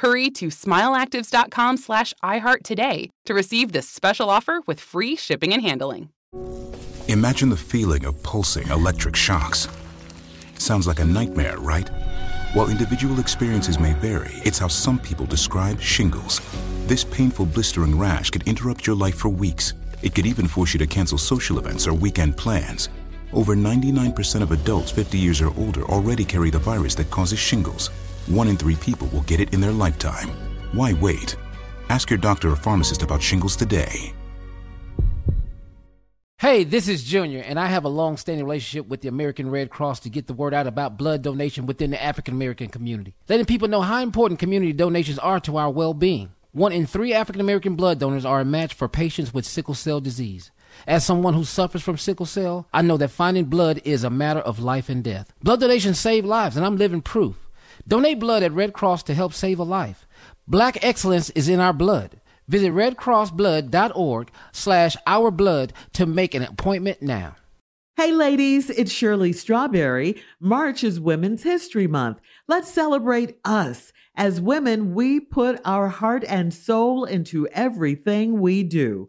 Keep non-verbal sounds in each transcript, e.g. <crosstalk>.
Hurry to smileactives.com slash iHeart today to receive this special offer with free shipping and handling. Imagine the feeling of pulsing electric shocks. Sounds like a nightmare, right? While individual experiences may vary, it's how some people describe shingles. This painful blistering rash could interrupt your life for weeks. It could even force you to cancel social events or weekend plans. Over 99% of adults 50 years or older already carry the virus that causes shingles. One in three people will get it in their lifetime. Why wait? Ask your doctor or pharmacist about shingles today. Hey, this is Junior, and I have a long standing relationship with the American Red Cross to get the word out about blood donation within the African American community, letting people know how important community donations are to our well being. One in three African American blood donors are a match for patients with sickle cell disease. As someone who suffers from sickle cell, I know that finding blood is a matter of life and death. Blood donations save lives, and I'm living proof. Donate blood at Red Cross to help save a life. Black excellence is in our blood. Visit redcrossblood.org slash ourblood to make an appointment now. Hey ladies, it's Shirley Strawberry. March is Women's History Month. Let's celebrate us. As women, we put our heart and soul into everything we do.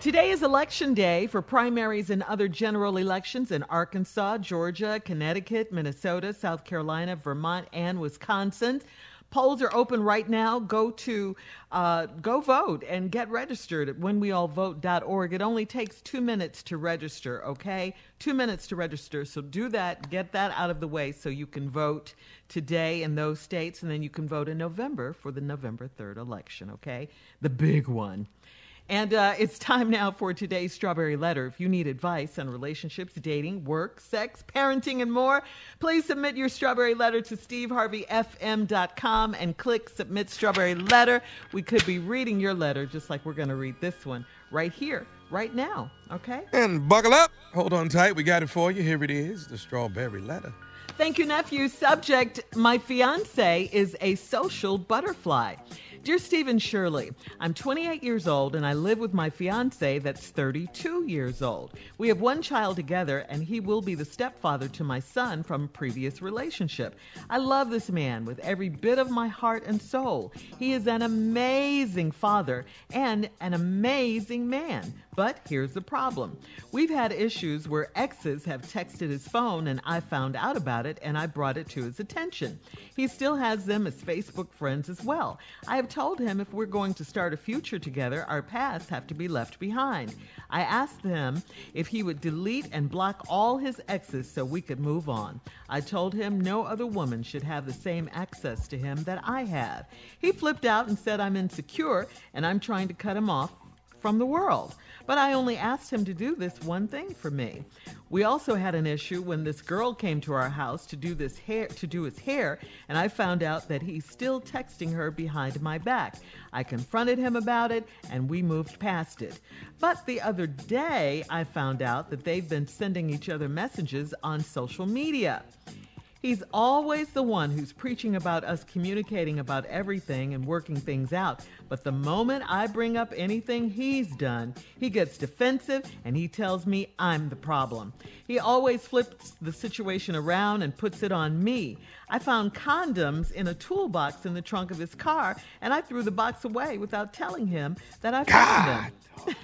Today is election day for primaries and other general elections in Arkansas, Georgia, Connecticut, Minnesota, South Carolina, Vermont, and Wisconsin. Polls are open right now. Go to uh, go vote and get registered at whenweallvote.org. It only takes two minutes to register. Okay, two minutes to register. So do that. Get that out of the way so you can vote today in those states, and then you can vote in November for the November third election. Okay, the big one. And uh, it's time now for today's Strawberry Letter. If you need advice on relationships, dating, work, sex, parenting, and more, please submit your Strawberry Letter to steveharveyfm.com and click Submit Strawberry Letter. We could be reading your letter just like we're going to read this one right here, right now, okay? And buckle up. Hold on tight. We got it for you. Here it is the Strawberry Letter. Thank you, nephew. Subject My fiance is a social butterfly. Dear Stephen Shirley, I'm 28 years old and I live with my fiance that's 32 years old. We have one child together and he will be the stepfather to my son from a previous relationship. I love this man with every bit of my heart and soul. He is an amazing father and an amazing man. But here's the problem. We've had issues where exes have texted his phone and I found out about it and I brought it to his attention. He still has them as Facebook friends as well. I have told him if we're going to start a future together, our pasts have to be left behind. I asked him if he would delete and block all his exes so we could move on. I told him no other woman should have the same access to him that I have. He flipped out and said I'm insecure and I'm trying to cut him off from the world. But I only asked him to do this one thing for me. We also had an issue when this girl came to our house to do this hair to do his hair, and I found out that he's still texting her behind my back. I confronted him about it and we moved past it. But the other day I found out that they've been sending each other messages on social media. He's always the one who's preaching about us communicating about everything and working things out. But the moment I bring up anything he's done, he gets defensive and he tells me I'm the problem. He always flips the situation around and puts it on me. I found condoms in a toolbox in the trunk of his car, and I threw the box away without telling him that I found them.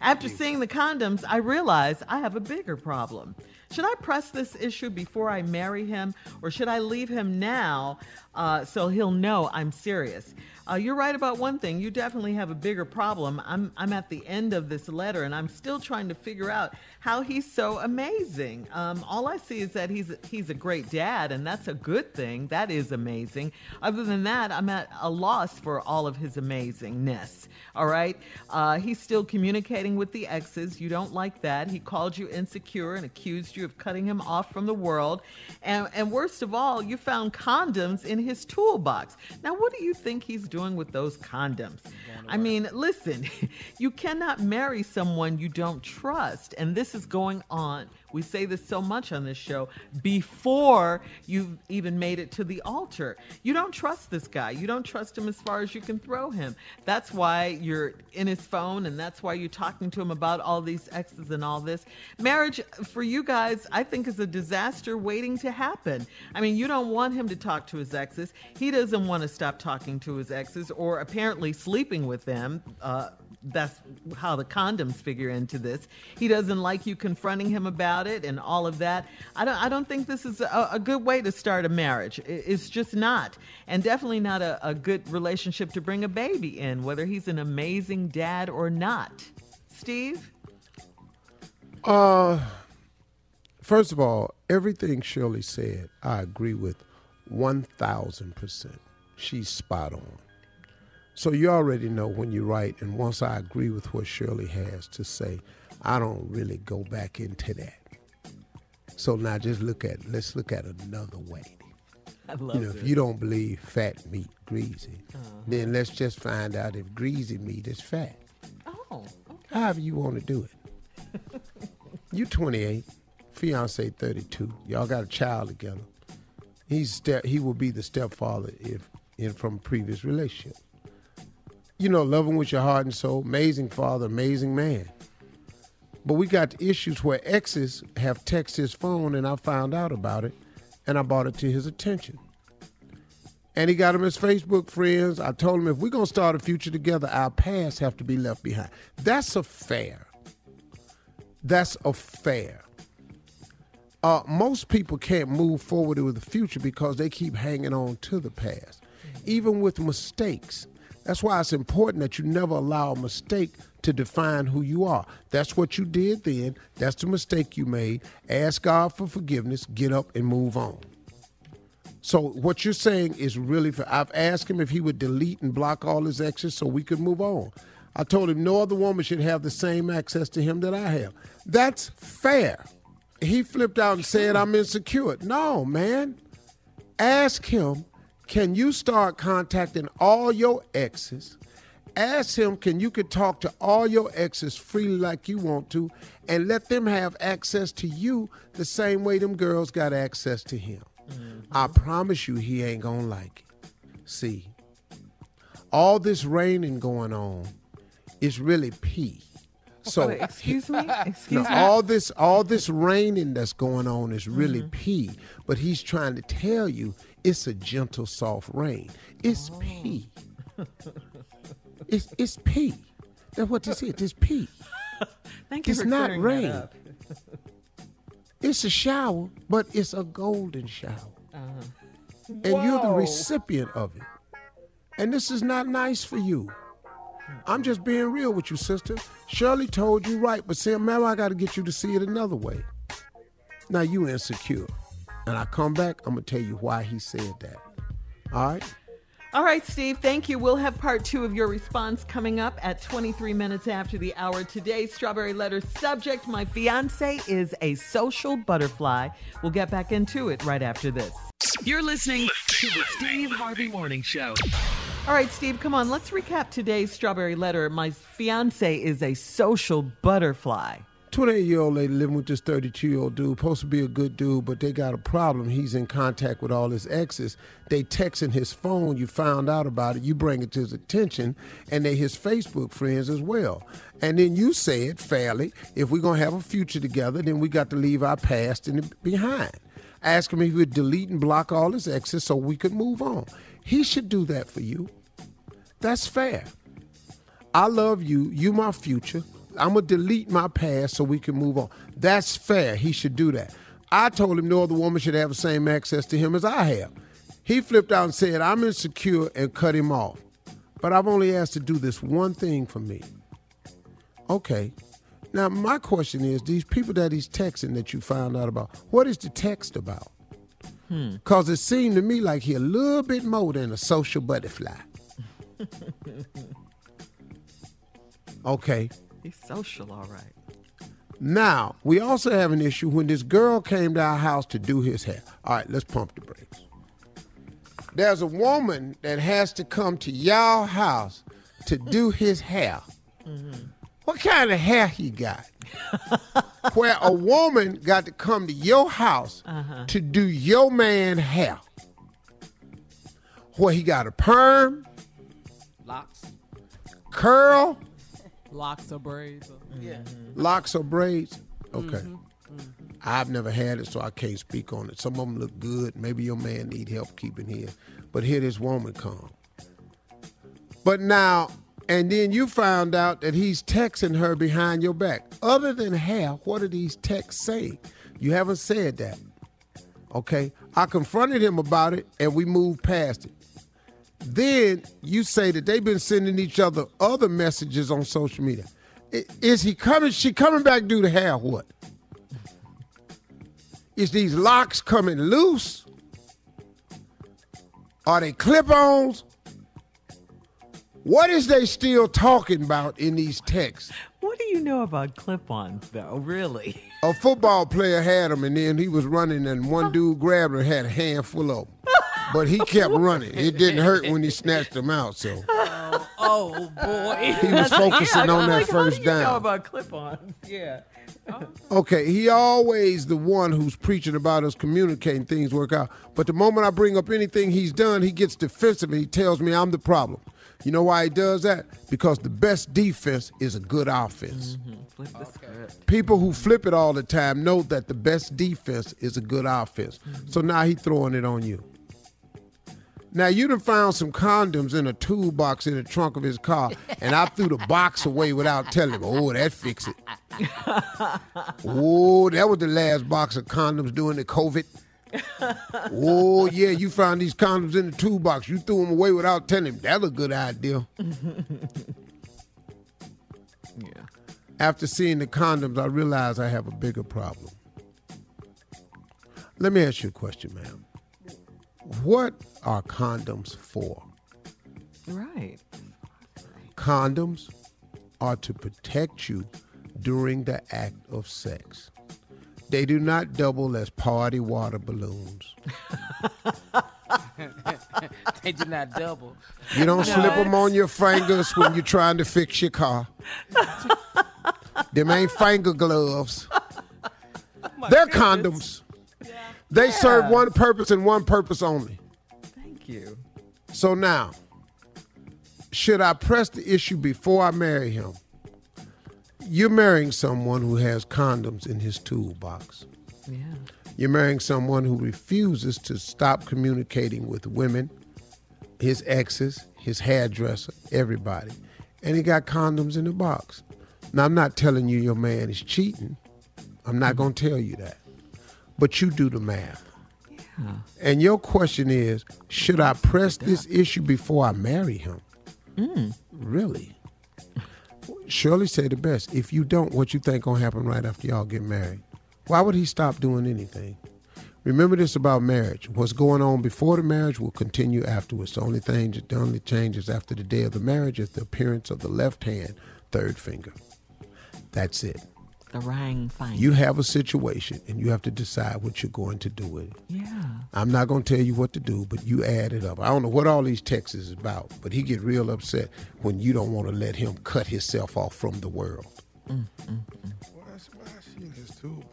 After seeing the condoms, I realized I have a bigger problem. Should I press this issue before I marry him, or should I leave him now uh, so he'll know I'm serious? Uh, you're right about one thing. You definitely have a bigger problem. I'm, I'm at the end of this letter and I'm still trying to figure out how he's so amazing. Um, all I see is that he's, he's a great dad, and that's a good thing. That is amazing. Other than that, I'm at a loss for all of his amazingness. All right? Uh, he's still communicating with the exes. You don't like that. He called you insecure and accused you of cutting him off from the world. And, and worst of all, you found condoms in his toolbox. Now, what do you think he's doing with those condoms? I mean, listen, <laughs> you cannot marry someone you don't trust. And this is going on. We say this so much on this show before you've even made it to the altar. You don't trust this guy. You don't trust him as far as you can throw him. That's why you're in his phone and that's why you're talking to him about all these exes and all this. Marriage for you guys, I think, is a disaster waiting to happen. I mean, you don't want him to talk to his exes. He doesn't want to stop talking to his exes or apparently sleeping with them. Uh, that's how the condoms figure into this. He doesn't like you confronting him about it and all of that. I don't. I don't think this is a, a good way to start a marriage. It's just not, and definitely not a, a good relationship to bring a baby in, whether he's an amazing dad or not. Steve. Uh, first of all, everything Shirley said, I agree with one thousand percent. She's spot on. So you already know when you write, and once I agree with what Shirley has to say, I don't really go back into that. So now just look at let's look at another way. I love You know, this. if you don't believe fat meat greasy, uh-huh. then let's just find out if greasy meat is fat. Oh, However you want to do it. <laughs> you 28, fiance 32. Y'all got a child together. He's step, he will be the stepfather if in from previous relationship. You know, love him with your heart and soul. Amazing father, amazing man. But we got issues where exes have texted his phone, and I found out about it, and I brought it to his attention. And he got him his Facebook friends. I told him if we're gonna start a future together, our past have to be left behind. That's a fair. That's a fair. Uh, most people can't move forward with the future because they keep hanging on to the past, even with mistakes. That's why it's important that you never allow a mistake to define who you are. That's what you did then. That's the mistake you made. Ask God for forgiveness, get up and move on. So what you're saying is really for I've asked him if he would delete and block all his exes so we could move on. I told him no other woman should have the same access to him that I have. That's fair. He flipped out and said I'm insecure. No, man. Ask him, can you start contacting all your exes? Ask him, can you could talk to all your exes freely like you want to and let them have access to you the same way them girls got access to him. I promise you he ain't gonna like it. See, all this raining going on is really pee. So Wait, excuse me. <laughs> no, Excuse me. all this all this raining that's going on is really Mm-hmm. pee, but he's trying to tell you it's a gentle, soft rain. It's Oh. pee. <laughs> It's it's pee. That's what this is. It's pee. <laughs> Thank you it's for not rain. <laughs> It's a shower, but it's a golden shower. Uh-huh. And you're the recipient of it. And this is not nice for you. I'm just being real with you, sister. Shirley told you right, but see, now I got to get you to see it another way. Now you insecure. And I come back, I'm going to tell you why he said that. All right? All right, Steve, thank you. We'll have part two of your response coming up at 23 minutes after the hour. Today's Strawberry Letter subject My fiance is a social butterfly. We'll get back into it right after this. You're listening to the Steve Harvey Morning Show. All right, Steve, come on. Let's recap today's Strawberry Letter. My fiance is a social butterfly. 28 year old lady living with this 32 year old dude, supposed to be a good dude, but they got a problem. He's in contact with all his exes. They texting his phone. You found out about it. You bring it to his attention, and they his Facebook friends as well. And then you said fairly, if we're gonna have a future together, then we got to leave our past in behind. Ask him if he would delete and block all his exes so we could move on. He should do that for you. That's fair. I love you. You my future. I'm gonna delete my past so we can move on. That's fair. He should do that. I told him no other woman should have the same access to him as I have. He flipped out and said, I'm insecure and cut him off. But I've only asked to do this one thing for me. Okay. Now my question is, these people that he's texting that you found out about, what is the text about? Hmm. Cause it seemed to me like he a little bit more than a social butterfly. <laughs> Okay. He's social, all right. Now, we also have an issue when this girl came to our house to do his hair. All right, let's pump the brakes. There's a woman that has to come to y'all house to do his hair. Mm-hmm. What kind of hair he got? <laughs> Where a woman got to come to your house uh-huh. to do your man hair. Where he got a perm, Locks. curl, Locks or braids. Or, yeah. Mm-hmm. locks or braids? Okay. Mm-hmm. Mm-hmm. I've never had it, so I can't speak on it. Some of them look good. Maybe your man need help keeping here. But here this woman come. But now, and then you found out that he's texting her behind your back. Other than hair, what do these texts say? You haven't said that. Okay? I confronted him about it and we moved past it. Then you say that they've been sending each other other messages on social media. Is he coming? She coming back due to hair? What? Is these locks coming loose? Are they clip-ons? What is they still talking about in these texts? What do you know about clip-ons, though? Really? A football player had them, and then he was running, and one oh. dude grabbed her, and had a handful of them. But he kept running. It didn't hurt when he snatched them out. So oh, oh boy. he was focusing yeah, on that like, first how do you know down. about clip-ons? Yeah. Okay, he always the one who's preaching about us communicating things work out. But the moment I bring up anything he's done, he gets defensive and he tells me I'm the problem. You know why he does that? Because the best defense is a good offense. Mm-hmm. Flip the script. People who flip it all the time know that the best defense is a good offense. Mm-hmm. So now he throwing it on you. Now you done found some condoms in a toolbox in the trunk of his car, and I threw the box away without telling him. Oh, that fix it. Oh, that was the last box of condoms during the COVID. Oh yeah, you found these condoms in the toolbox. You threw them away without telling him. That's a good idea. Yeah. After seeing the condoms, I realized I have a bigger problem. Let me ask you a question, ma'am. What are condoms for? Right. Condoms are to protect you during the act of sex. They do not double as party water balloons. <laughs> they do not double. You don't slip them on your fingers when you're trying to fix your car. <laughs> Them ain't finger gloves. They're condoms. They serve one purpose and one purpose only. Thank you. So now, should I press the issue before I marry him? You're marrying someone who has condoms in his toolbox. Yeah. You're marrying someone who refuses to stop communicating with women, his exes, his hairdresser, everybody. And he got condoms in the box. Now, I'm not telling you your man is cheating. I'm not going to tell you that. But you do the math. And your question is should I press this issue before I marry him? Mm. Really? Shirley said the best. If you don't, what you think gonna happen right after y'all get married? Why would he stop doing anything? Remember this about marriage. What's going on before the marriage will continue afterwards. The only thing, the only changes after the day of the marriage is the appearance of the left hand, third finger. That's it. The ring finger. You have a situation and you have to decide what you're going to do with it. Yeah. I'm not going to tell you what to do, but you add it up. I don't know what all these texts is about, but he get real upset when you don't want to let him cut himself off from the world. toolbox.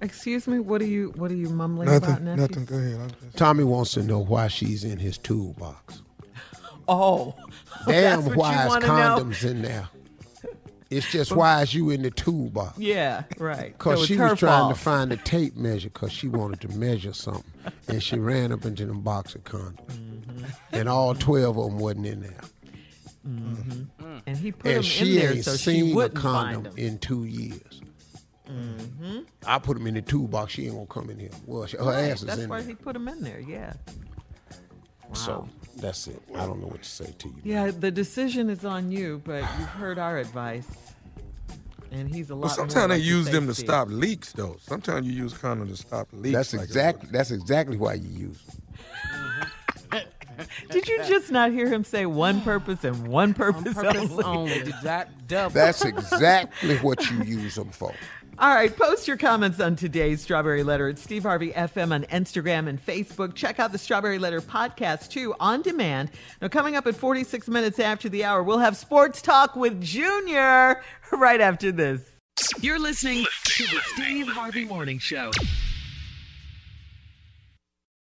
Excuse me. What are you What are you mumbling Nothing. about, nephew? Nothing. Go ahead. Just- Tommy wants to know why she's in his toolbox. <laughs> Oh, <laughs> Damn, That's what why you is wanna know? condoms in there? It's just why is you in the toolbox? Yeah, right. Because So she was trying fault. to find a tape measure because she wanted to measure something. And she ran up into them box of condoms. Mm-hmm. And all 12 of them wasn't in there. Mm-hmm. And he put and them she in there ain't so seen she a wouldn't condom find them. in two years. Mm-hmm. I put them in the toolbox. She ain't going to come in here. Well, she, her Right, ass is That's in why he put them in there. Yeah. Wow. So that's it. I don't know what to say to you. Yeah, the decision is on you, but you've heard our advice, and he's a lot. Well, more sometimes they like use them to Steve. stop leaks, though. Sometimes you use condom to stop leaks. That's like exactly that's exactly why you use them. <laughs> Did you just not hear him say one purpose and one purpose, purpose only? only. That double. That's exactly what you use them for. <laughs> All right, post your comments on today's Strawberry Letter at Steve Harvey FM on Instagram and Facebook. Check out the Strawberry Letter podcast too on demand. Now, coming up at 46 minutes after the hour, we'll have sports talk with Junior <laughs> right after this. You're listening to the Steve Harvey Morning Show.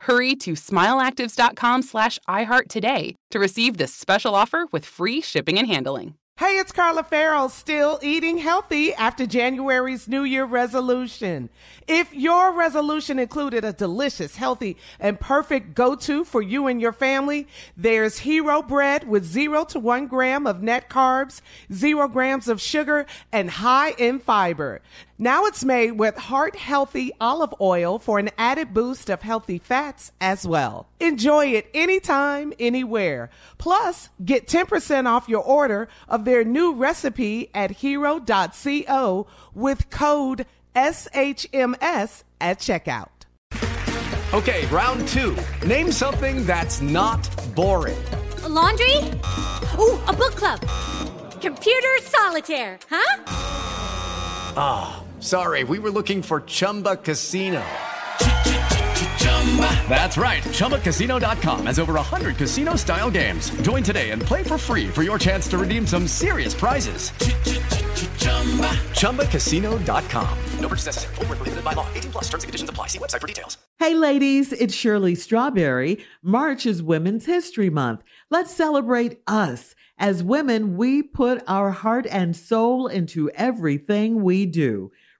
Hurry to smileactives.com slash iHeart today to receive this special offer with free shipping and handling. Hey, it's Carla Ferrell, still eating healthy after January's New Year resolution. If your resolution included a delicious, healthy, and perfect go-to for you and your family, there's Hero Bread with zero to one gram of net carbs, zero grams of sugar, and high in fiber. Now it's made with heart healthy olive oil for an added boost of healthy fats as well. Enjoy it anytime, anywhere. Plus, get 10% off your order of their new recipe at hero.co with code SHMS at checkout. Okay, round two. Name something that's not boring. A laundry? Ooh, a book club. Computer solitaire, huh? Ah, sorry, we were looking for Chumba Casino. That's right. ChumbaCasino.com has over 100 casino style games. Join today and play for free for your chance to redeem some serious prizes. ChumbaCasino.com. No purchase necessary. Void where prohibited by law. 18 plus terms and conditions apply. See website for details. Hey, ladies, it's Shirley Strawberry. March is Women's History Month. Let's celebrate us. As women, we put our heart and soul into everything we do.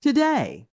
today.